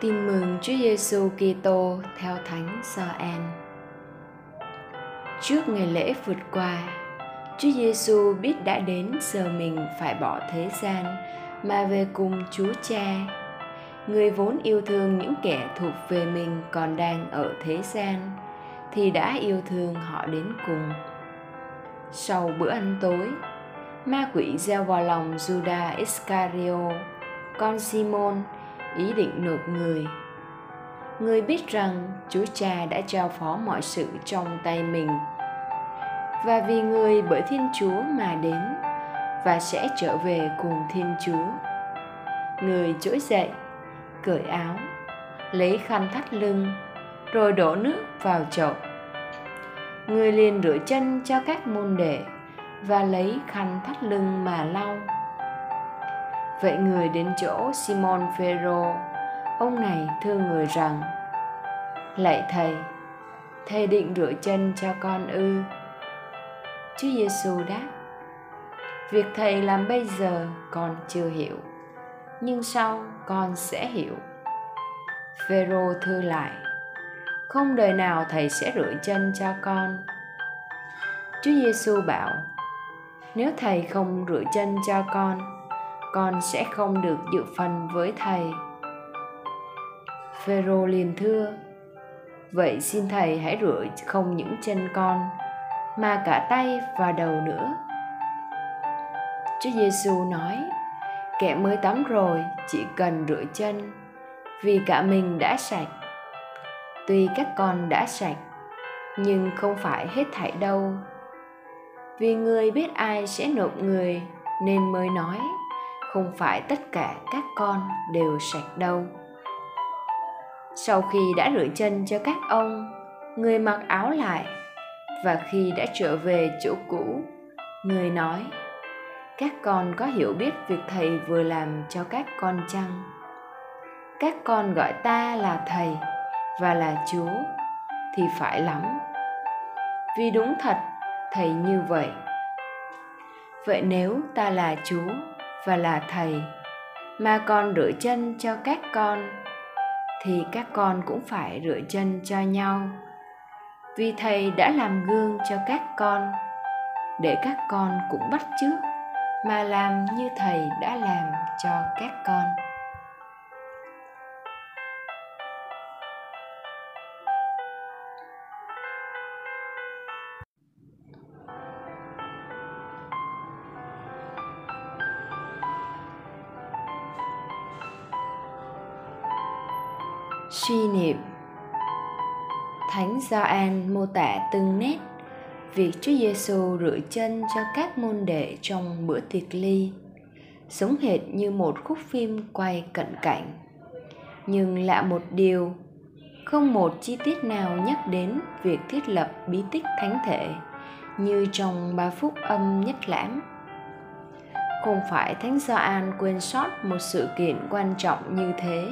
Tin mừng Chúa Giêsu Kitô theo Thánh Gioan. Trước ngày lễ vượt qua, Chúa Giêsu biết đã đến giờ mình phải bỏ thế gian mà về cùng Chúa Cha. Người vốn yêu thương những kẻ thuộc về mình còn đang ở thế gian thì đã yêu thương họ đến cùng. Sau bữa ăn tối, ma quỷ gieo vào lòng Judas Iscariot, con Simon ý định nộp người. Người biết rằng chúa cha đã trao phó mọi sự trong tay mình. Và vì người bởi thiên chúa mà đến và sẽ trở về cùng thiên chúa. Người trỗi dậy, cởi áo, lấy khăn thắt lưng, rồi đổ nước vào chậu. Người liền rửa chân cho các môn đệ và lấy khăn thắt lưng mà lau. Vậy người đến chỗ Simon Phêrô, ông này thưa người rằng: Lạy thầy, thầy định rửa chân cho con ư? Chúa Giêsu đáp: Việc thầy làm bây giờ con chưa hiểu, nhưng sau con sẽ hiểu. Phêrô thưa lại: Không đời nào thầy sẽ rửa chân cho con. Chúa Giêsu bảo: Nếu thầy không rửa chân cho con, con sẽ không được dự phần với thầy. Phêrô liền thưa, vậy xin thầy hãy rửa không những chân con, mà cả tay và đầu nữa. Chúa giêsu nói, kẻ mới tắm rồi chỉ cần rửa chân, vì cả mình đã sạch. Tuy các con đã sạch, nhưng không phải hết thảy đâu. Vì người biết ai sẽ nộp người nên mới nói không phải tất cả các con đều sạch đâu. Sau khi đã rửa chân cho các ông, người mặc áo lại và khi đã trở về chỗ cũ, người nói, các con có hiểu biết việc thầy vừa làm cho các con chăng? Các con gọi ta là thầy và là chúa thì phải lắm. Vì đúng thật, thầy như vậy. Vậy nếu ta là chúa và là thầy. Mà còn rửa chân cho các con, thì các con cũng phải rửa chân cho nhau. Vì thầy đã làm gương cho các con, để các con cũng bắt chước, mà làm như thầy đã làm cho các con. Suy niệm Thánh Gioan mô tả từng nét việc Chúa Giêsu rửa chân cho các môn đệ trong bữa tiệc ly, giống hệt như một khúc phim quay cận cảnh. Nhưng lạ một điều, không một chi tiết nào nhắc đến việc thiết lập bí tích thánh thể như trong ba phúc âm nhất lãm. Không phải Thánh Gioan quên sót một sự kiện quan trọng như thế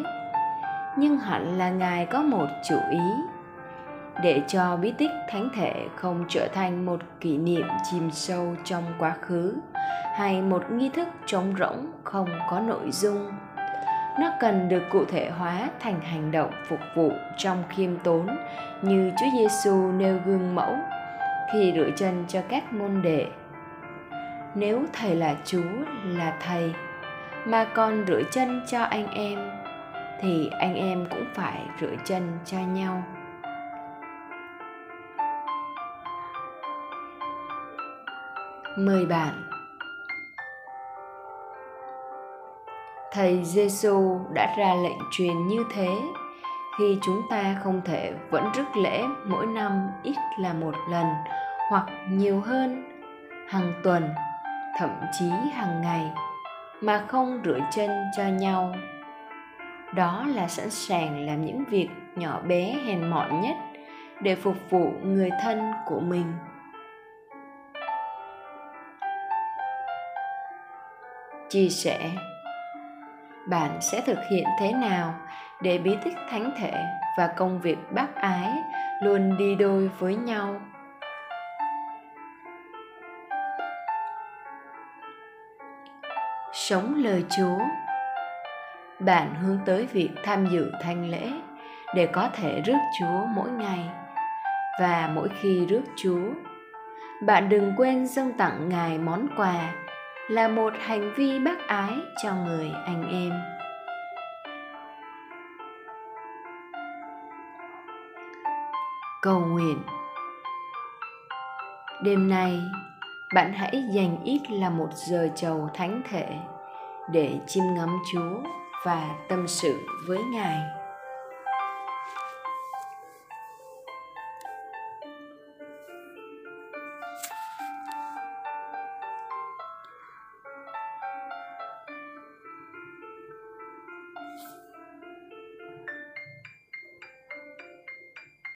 nhưng hẳn là ngài có một chủ ý để cho bí tích thánh thể không trở thành một kỷ niệm chìm sâu trong quá khứ hay một nghi thức trống rỗng không có nội dung, nó cần được cụ thể hóa thành hành động phục vụ trong khiêm tốn như Chúa Giêsu nêu gương mẫu khi rửa chân cho các môn đệ. Nếu thầy là Chúa, là thầy, mà còn rửa chân cho anh em thì anh em cũng phải rửa chân cho nhau. Mời bạn. Thầy giêsu đã ra lệnh truyền như thế. Khi chúng ta không thể vẫn rước lễ mỗi năm ít là một lần hoặc nhiều hơn, hàng tuần, thậm chí hàng ngày, mà không rửa chân cho nhau đó là sẵn sàng làm những việc nhỏ bé, hèn mọn nhất để phục vụ người thân của mình. Chia sẻ, bạn sẽ thực hiện thế nào để bí tích thánh thể và công việc bác ái luôn đi đôi với nhau? Sống lời chúa bạn hướng tới việc tham dự thanh lễ để có thể rước chúa mỗi ngày và mỗi khi rước chúa. Bạn đừng quên dâng tặng ngài món quà là một hành vi bác ái cho người anh em. Cầu nguyện. Đêm nay, bạn hãy dành ít là một giờ chầu thánh thể để chiêm ngắm chúa và tâm sự với ngài.